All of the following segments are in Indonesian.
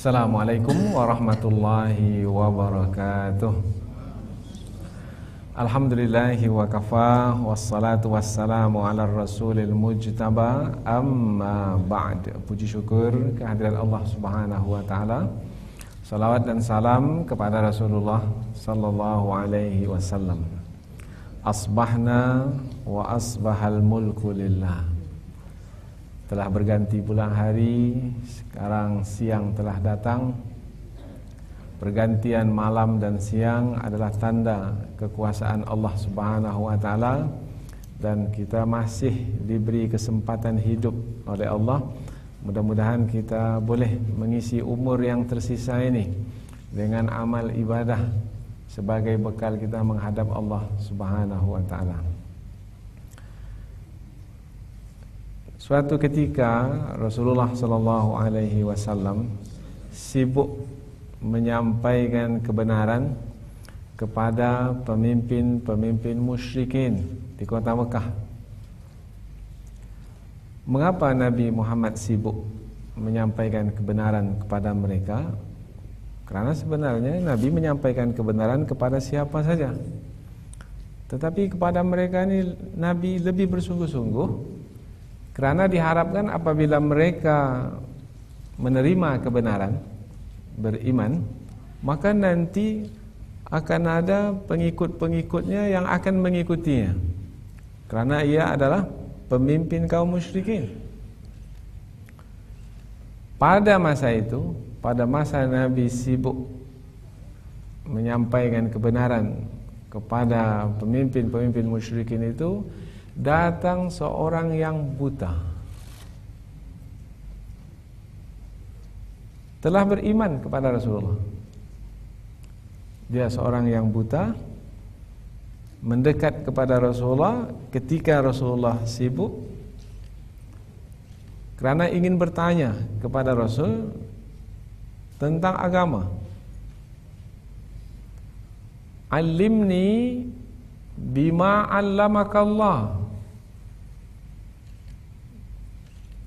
Assalamualaikum warahmatullahi wabarakatuh. Alhamdulillahi wa kafa Wassalatu wassalamu ala rasulil mujtaba. Amma ba'd. Puji syukur kehadiran Allah subhanahu wa ta'ala. Salawat dan salam kepada Rasulullah sallallahu alaihi wasallam. Asbahna wa asbahal mulku lillah Telah berganti pulang hari Sekarang siang telah datang Pergantian malam dan siang adalah tanda kekuasaan Allah Subhanahu wa taala dan kita masih diberi kesempatan hidup oleh Allah. Mudah-mudahan kita boleh mengisi umur yang tersisa ini dengan amal ibadah sebagai bekal kita menghadap Allah Subhanahu wa taala. Suatu ketika Rasulullah sallallahu alaihi wasallam sibuk menyampaikan kebenaran kepada pemimpin-pemimpin musyrikin di kota Mekah. Mengapa Nabi Muhammad sibuk menyampaikan kebenaran kepada mereka? Karena sebenarnya Nabi menyampaikan kebenaran kepada siapa saja. Tetapi kepada mereka ini Nabi lebih bersungguh-sungguh karena diharapkan apabila mereka menerima kebenaran beriman maka nanti akan ada pengikut-pengikutnya yang akan mengikutinya. Karena ia adalah pemimpin kaum musyrikin. Pada masa itu pada masa Nabi sibuk menyampaikan kebenaran kepada pemimpin-pemimpin musyrikin itu datang seorang yang buta telah beriman kepada Rasulullah. Dia seorang yang buta mendekat kepada Rasulullah ketika Rasulullah sibuk karena ingin bertanya kepada Rasul tentang agama. Alimni bima 'allamakallah.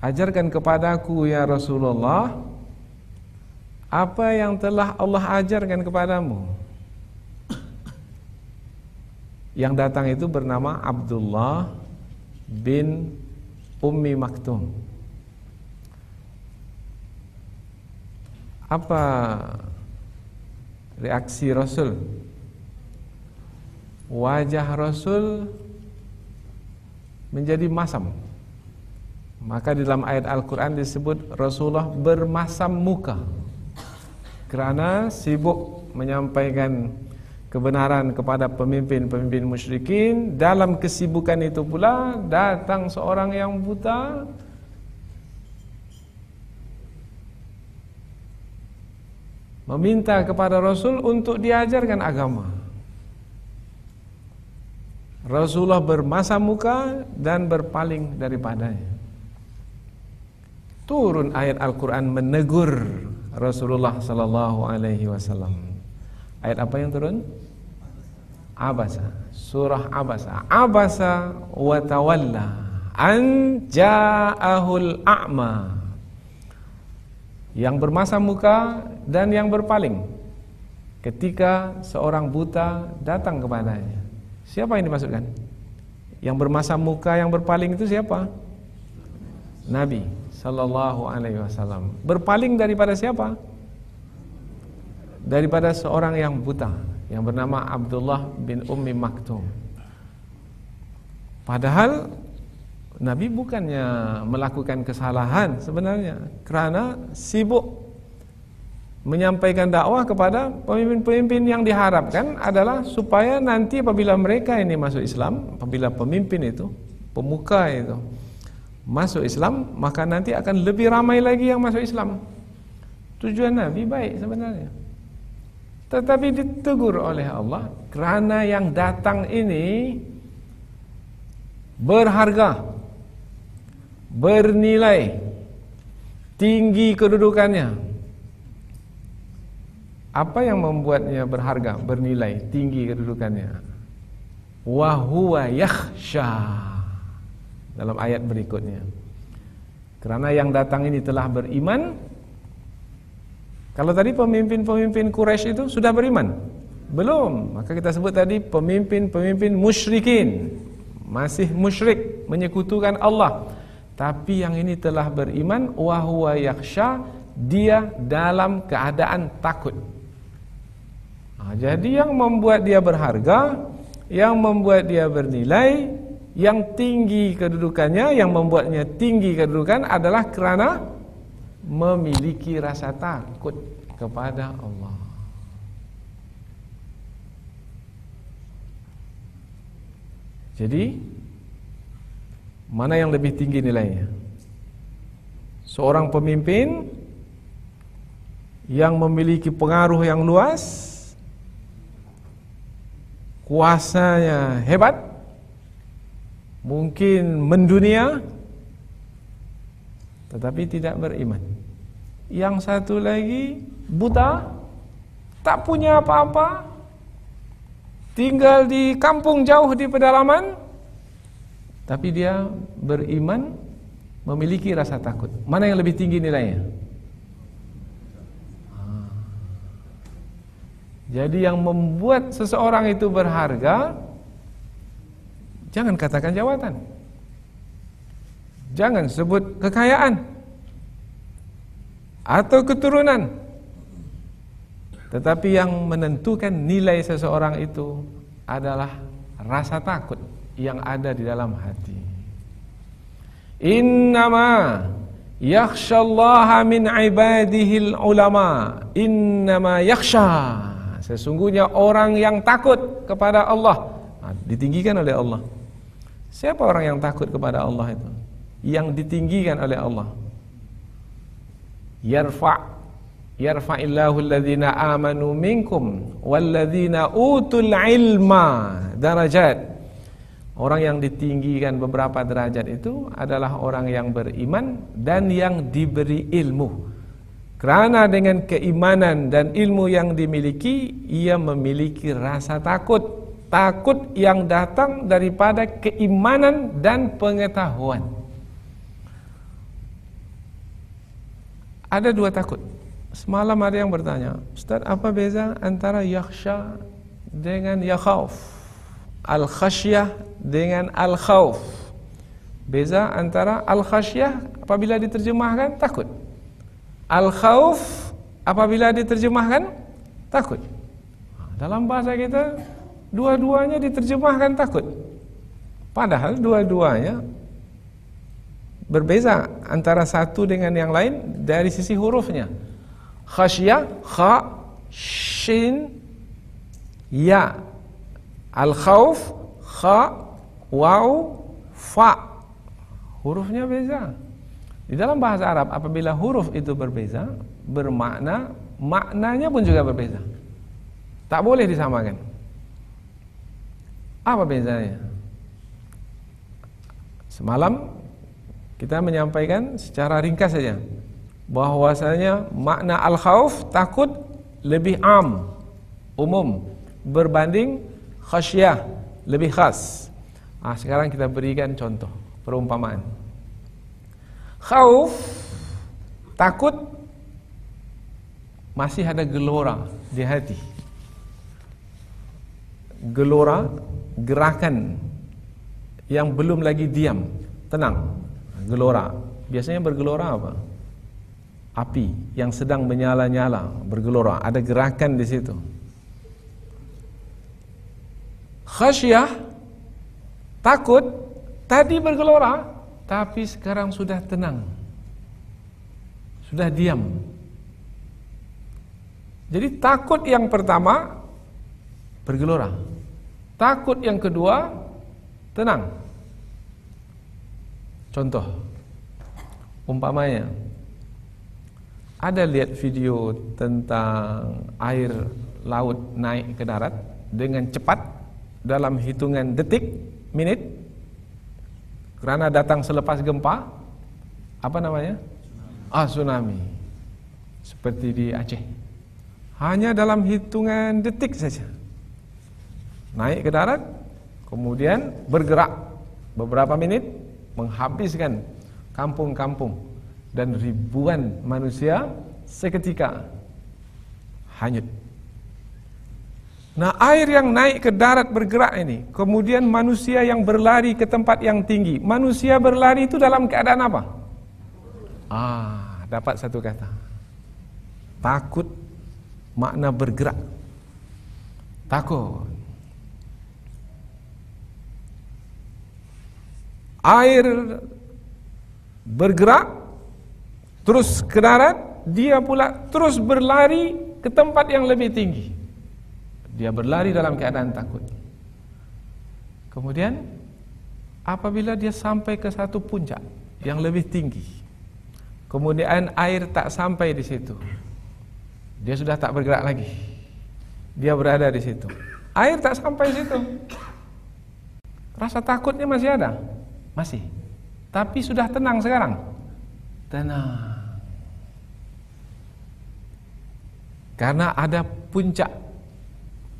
Ajarkan kepadaku ya Rasulullah apa yang telah Allah ajarkan kepadamu? Yang datang itu bernama Abdullah bin Ummi Maktum. Apa reaksi Rasul wajah Rasul menjadi masam. Maka di dalam ayat Al-Quran disebut Rasulullah bermasam muka. Kerana sibuk menyampaikan kebenaran kepada pemimpin-pemimpin musyrikin. Dalam kesibukan itu pula datang seorang yang buta. Meminta kepada Rasul untuk diajarkan agama Rasulullah bermasa muka dan berpaling daripadanya turun ayat Al-Quran menegur Rasulullah sallallahu alaihi wasallam. Ayat apa yang turun? Abasa. Surah Abasa. Abasa wa tawalla an ja'ahul a'ma. Yang bermasa muka dan yang berpaling ketika seorang buta datang kepadanya. Siapa yang dimaksudkan? Yang bermasa muka yang berpaling itu siapa? Nabi sallallahu alaihi wasallam. Berpaling daripada siapa? Daripada seorang yang buta yang bernama Abdullah bin Ummi Maktum. Padahal Nabi bukannya melakukan kesalahan sebenarnya kerana sibuk menyampaikan dakwah kepada pemimpin-pemimpin yang diharapkan adalah supaya nanti apabila mereka ini masuk Islam, apabila pemimpin itu, pemuka itu masuk Islam maka nanti akan lebih ramai lagi yang masuk Islam. Tujuan Nabi baik sebenarnya. Tetapi ditegur oleh Allah kerana yang datang ini berharga bernilai tinggi kedudukannya apa yang membuatnya berharga bernilai tinggi kedudukannya wa yakhsha dalam ayat berikutnya. Kerana yang datang ini telah beriman Kalau tadi pemimpin-pemimpin Quraisy itu sudah beriman? Belum. Maka kita sebut tadi pemimpin-pemimpin musyrikin. Masih musyrik, menyekutukan Allah. Tapi yang ini telah beriman wa huwa yakhsha, dia dalam keadaan takut. Nah, jadi yang membuat dia berharga, yang membuat dia bernilai, yang tinggi kedudukannya, yang membuatnya tinggi kedudukan adalah kerana memiliki rasa takut kepada Allah. Jadi mana yang lebih tinggi nilainya? Seorang pemimpin yang memiliki pengaruh yang luas kuasanya hebat mungkin mendunia tetapi tidak beriman. Yang satu lagi buta tak punya apa-apa tinggal di kampung jauh di pedalaman tapi dia beriman memiliki rasa takut. Mana yang lebih tinggi nilainya Jadi yang membuat seseorang itu berharga Jangan katakan jawatan. Jangan sebut kekayaan Atau keturunan. Tetapi yang menentukan nilai seseorang itu Adalah rasa takut Yang ada di dalam hati. Innama Yakhshallaha min ibadihil ulama. Innama yakhshah Sesungguhnya orang yang takut kepada Allah nah, ditinggikan oleh Allah. Siapa orang yang takut kepada Allah itu? Yang ditinggikan oleh Allah. Yarfa' yarfa'illahu alladhina amanu minkum walladhina utul ilma darajat. Orang yang ditinggikan beberapa derajat itu adalah orang yang beriman dan yang diberi ilmu. Kerana dengan keimanan dan ilmu yang dimiliki Ia memiliki rasa takut. Takut yang datang daripada keimanan dan pengetahuan. Ada dua takut. Semalam ada yang bertanya Ustaz apa beza antara yakhsha dengan yakhawf? Al-khasyah dengan al-khawf. Beza antara al-khasyah apabila diterjemahkan takut Al-khawf apabila diterjemahkan takut. Dalam bahasa kita dua-duanya diterjemahkan takut. Padahal dua-duanya berbeza antara satu dengan yang lain dari sisi hurufnya. Khasyah kha shin ya. Al-khawf kha waw fa. Hurufnya beza. Di dalam bahasa Arab apabila huruf itu berbeza, bermakna maknanya pun juga berbeza. Tak boleh disamakan. Apa bezanya? Semalam kita menyampaikan secara ringkas saja bahwasanya makna al-khauf takut lebih am, umum berbanding khasyah lebih khas. Ah sekarang kita berikan contoh perumpamaan. Khauf takut masih ada gelora di hati. Gelora gerakan yang belum lagi diam, tenang. Gelora. Biasanya bergelora apa? Api yang sedang menyala-nyala, bergelora, ada gerakan di situ. Khasyah takut tadi bergelora tapi sekarang sudah tenang. Sudah diam. Jadi takut yang pertama bergelora. Takut yang kedua tenang. Contoh umpamanya ada lihat video tentang air laut naik ke darat dengan cepat dalam hitungan detik, menit Kerana datang selepas gempa Apa namanya? Ah, tsunami. Seperti di Aceh. Hanya dalam hitungan detik saja. Naik ke darat Kemudian bergerak Beberapa menit Menghabiskan kampung-kampung Dan ribuan manusia Seketika. Hanyut. Nah air yang naik ke darat bergerak ini Kemudian manusia yang berlari ke tempat yang tinggi. Manusia berlari itu dalam keadaan apa? Ah, dapat satu kata. Takut makna bergerak. Takut. Air bergerak Terus ke darat Dia pula terus berlari ke tempat yang lebih tinggi dia berlari dalam keadaan takut. Kemudian apabila dia sampai ke satu puncak yang lebih tinggi. Kemudian air tak sampai di situ. Dia sudah tak bergerak lagi. Dia berada di situ. Air tak sampai di situ. Rasa takutnya masih ada? Masih. Tapi sudah tenang sekarang. Tenang. Karena ada puncak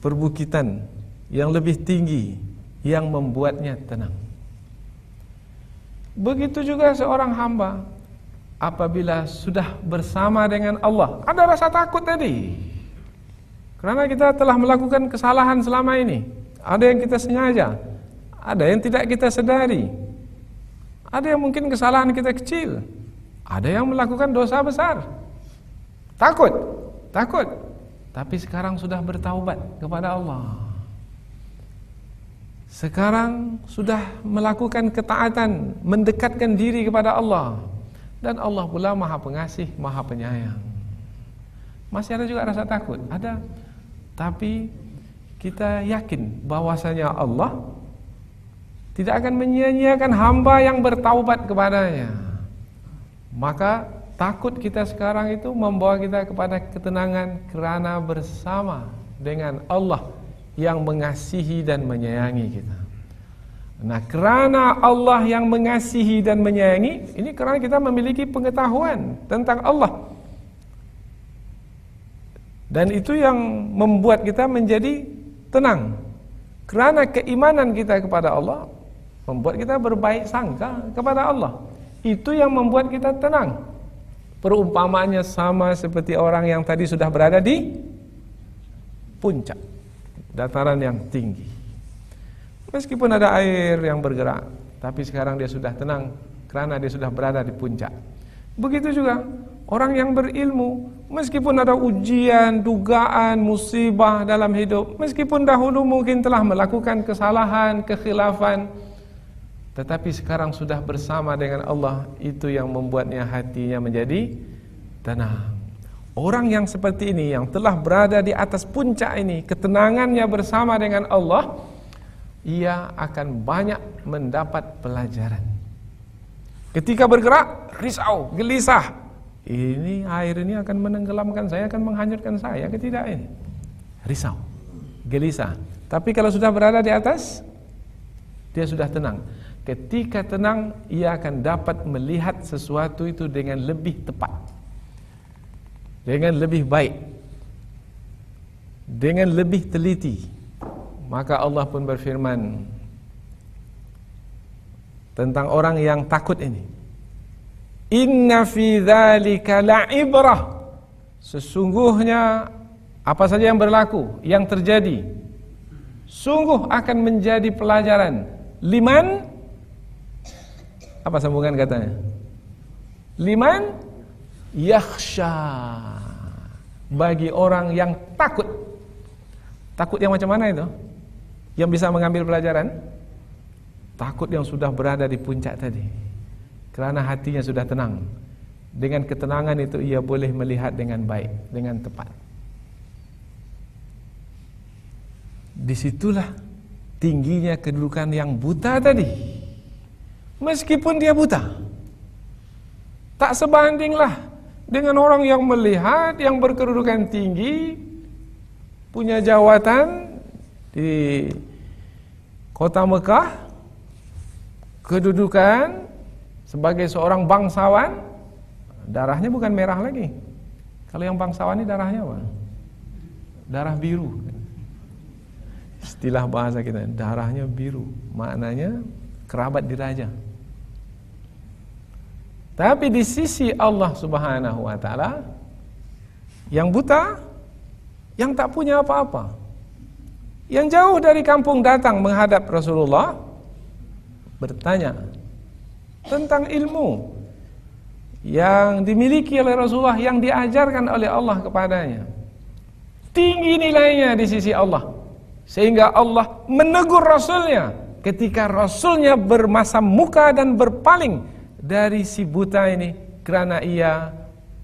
perbukitan yang lebih tinggi yang membuatnya tenang. Begitu juga seorang hamba apabila sudah bersama dengan Allah, ada rasa takut tadi. Karena kita telah melakukan kesalahan selama ini. Ada yang kita sengaja, ada yang tidak kita sedari. Ada yang mungkin kesalahan kita kecil, ada yang melakukan dosa besar. Takut, takut. Tapi sekarang sudah bertaubat kepada Allah. Sekarang sudah melakukan ketaatan, mendekatkan diri kepada Allah. Dan Allah pula maha pengasih, maha penyayang. Masih ada juga rasa takut? Ada. Tapi kita yakin bahwasanya Allah tidak akan menyia-nyiakan hamba yang bertaubat kepadanya. Maka Takut kita sekarang itu membawa kita kepada ketenangan kerana bersama dengan Allah yang mengasihi dan menyayangi kita. Nah, kerana Allah yang mengasihi dan menyayangi, ini kerana kita memiliki pengetahuan tentang Allah. Dan itu yang membuat kita menjadi tenang. Kerana keimanan kita kepada Allah membuat kita berbaik sangka kepada Allah. Itu yang membuat kita tenang. Perumpamaannya sama seperti orang yang tadi sudah berada di puncak dataran yang tinggi. Meskipun ada air yang bergerak, tapi sekarang dia sudah tenang karena dia sudah berada di puncak. Begitu juga orang yang berilmu, meskipun ada ujian, dugaan, musibah dalam hidup, meskipun dahulu mungkin telah melakukan kesalahan, kekhilafan, tetapi sekarang sudah bersama dengan Allah Itu yang membuatnya hatinya menjadi tenang. Orang yang seperti ini Yang telah berada di atas puncak ini Ketenangannya bersama dengan Allah Ia akan banyak mendapat pelajaran. Ketika bergerak Risau, gelisah. Ini air ini akan menenggelamkan saya Akan menghanyutkan saya Ketidak ini? Risau, gelisah. Tapi kalau sudah berada di atas Dia sudah tenang Ketika tenang ia akan dapat melihat sesuatu itu dengan lebih tepat. Dengan lebih baik. Dengan lebih teliti. Maka Allah pun berfirman Tentang orang yang takut ini. Inna fi dhalika la'ibrah Sesungguhnya apa saja yang berlaku, yang terjadi Sungguh akan menjadi pelajaran. Liman apa sambungan katanya? Liman yakhsha. Bagi orang yang takut. Takut yang macam mana itu? Yang bisa mengambil pelajaran? Takut yang sudah berada di puncak tadi. Kerana hatinya sudah tenang. Dengan ketenangan itu ia boleh melihat dengan baik, dengan tepat. Di situlah tingginya kedudukan yang buta tadi. Meskipun dia buta Tak sebandinglah Dengan orang yang melihat Yang berkedudukan tinggi Punya jawatan Di Kota Mekah Kedudukan Sebagai seorang bangsawan Darahnya bukan merah lagi. Kalau yang bangsawan ini darahnya apa? Darah biru. Istilah bahasa kita Darahnya biru. Maknanya kerabat diraja tapi di sisi Allah Subhanahu wa taala yang buta yang tak punya apa-apa. Yang jauh dari kampung datang menghadap Rasulullah bertanya tentang ilmu yang dimiliki oleh Rasulullah yang diajarkan oleh Allah kepadanya. Tinggi nilainya di sisi Allah. Sehingga Allah menegur Rasulnya ketika Rasulnya bermasa muka dan berpaling dari si buta ini karena ia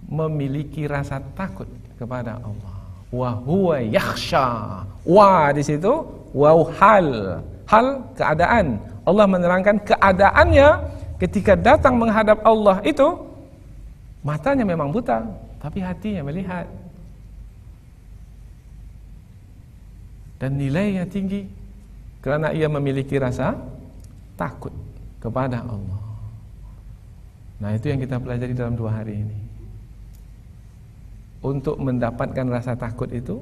memiliki rasa takut kepada Allah. Wa huwa yakhsha. Wa di situ wau hal. Hal keadaan. Allah menerangkan keadaannya ketika datang menghadap Allah itu Matanya memang buta, tapi hatinya melihat. Dan nilainya tinggi karena ia memiliki rasa takut kepada Allah. Nah, itu yang kita pelajari dalam dua hari ini. Untuk mendapatkan rasa takut itu,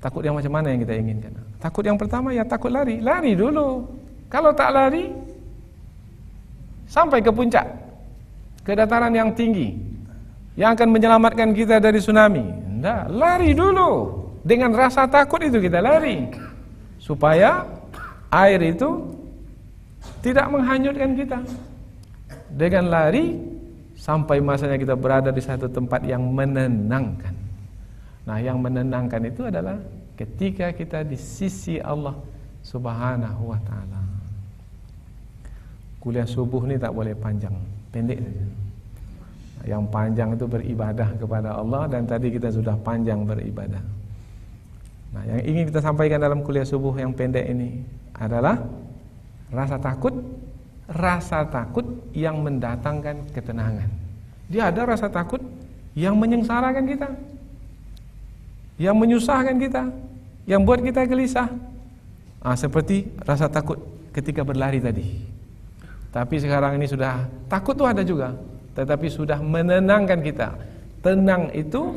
takut yang macam mana yang kita inginkan? Takut yang pertama ya takut lari, lari dulu. Kalau tak lari, sampai ke puncak, ke dataran yang tinggi yang akan menyelamatkan kita dari tsunami. Tidak, lari dulu. Dengan rasa takut itu kita lari. Supaya air itu tidak menghanyutkan kita. Dengan lari sampai masanya kita berada di satu tempat yang menenangkan. Nah, yang menenangkan itu adalah ketika kita di sisi Allah Subhanahu wa taala. Kuliah subuh ini tak boleh panjang pendek saja. Yang panjang itu beribadah kepada Allah dan tadi kita sudah panjang beribadah. Nah, yang ingin kita sampaikan dalam kuliah subuh yang pendek ini adalah rasa takut, rasa takut yang mendatangkan ketenangan. Dia ada rasa takut yang menyengsarakan kita. Yang menyusahkan kita, yang buat kita gelisah. Ah, seperti rasa takut ketika berlari tadi. Tapi sekarang ini sudah takut tuh ada juga, tetapi sudah menenangkan kita. Tenang itu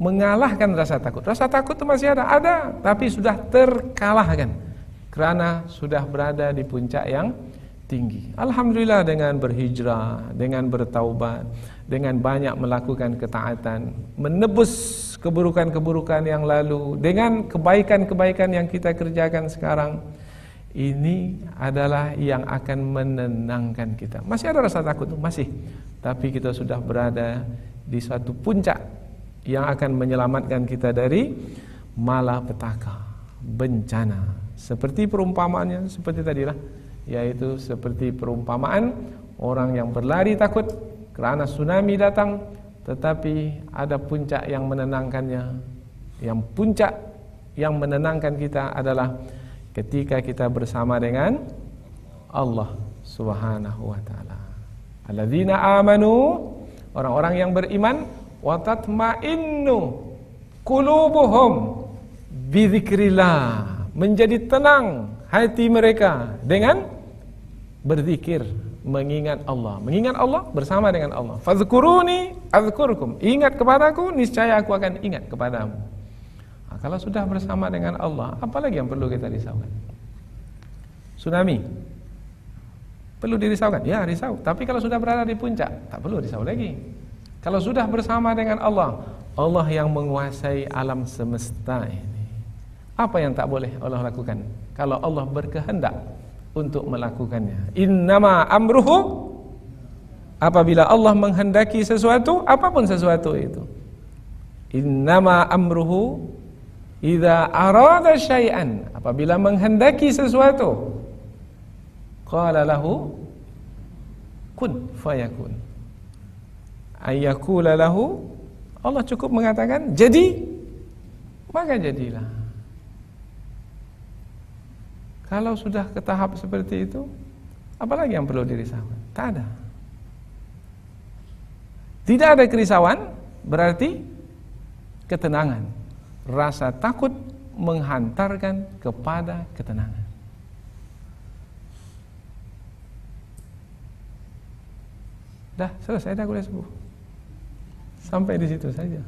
mengalahkan rasa takut. Rasa takut itu masih ada, ada, tapi sudah terkalahkan karena sudah berada di puncak yang tinggi. Alhamdulillah dengan berhijrah, dengan bertaubat, dengan banyak melakukan ketaatan, menebus keburukan-keburukan yang lalu, dengan kebaikan-kebaikan yang kita kerjakan sekarang ini adalah yang akan menenangkan kita. Masih ada rasa takut, masih. Tapi kita sudah berada di suatu puncak yang akan menyelamatkan kita dari malapetaka, bencana. Seperti perumpamaannya, seperti tadilah, yaitu seperti perumpamaan orang yang berlari takut karena tsunami datang, tetapi ada puncak yang menenangkannya. Yang puncak yang menenangkan kita adalah ketika kita bersama dengan Allah Subhanahu wa taala. Alladzina amanu orang-orang yang beriman wa tatma'innu qulubuhum bizikrillah menjadi tenang hati mereka dengan berzikir mengingat Allah mengingat Allah bersama dengan Allah fazkuruni azkurkum ingat kepadaku niscaya aku akan ingat kepadamu Nah, kalau sudah bersama dengan Allah, apalagi yang perlu kita risaukan? Tsunami. Perlu dirisaukan? Ya, risau. Tapi kalau sudah berada di puncak, tak perlu risau lagi. Kalau sudah bersama dengan Allah, Allah yang menguasai alam semesta ini. Apa yang tak boleh Allah lakukan? Kalau Allah berkehendak untuk melakukannya. Innama amruhu apabila Allah menghendaki sesuatu, apa pun sesuatu itu. Innama amruhu Idza arada syai'an, apabila menghendaki sesuatu, qala lahu kun fayakun. Ayyakula lahu Allah cukup mengatakan jadi maka jadilah. Kalau sudah ke tahap seperti itu, apalagi yang perlu dirisaukan? Tak ada. Tidak ada kerisauan berarti ketenangan rasa takut menghantarkan kepada ketenangan. Dah selesai dah kuliah subuh. Sampai di situ saja.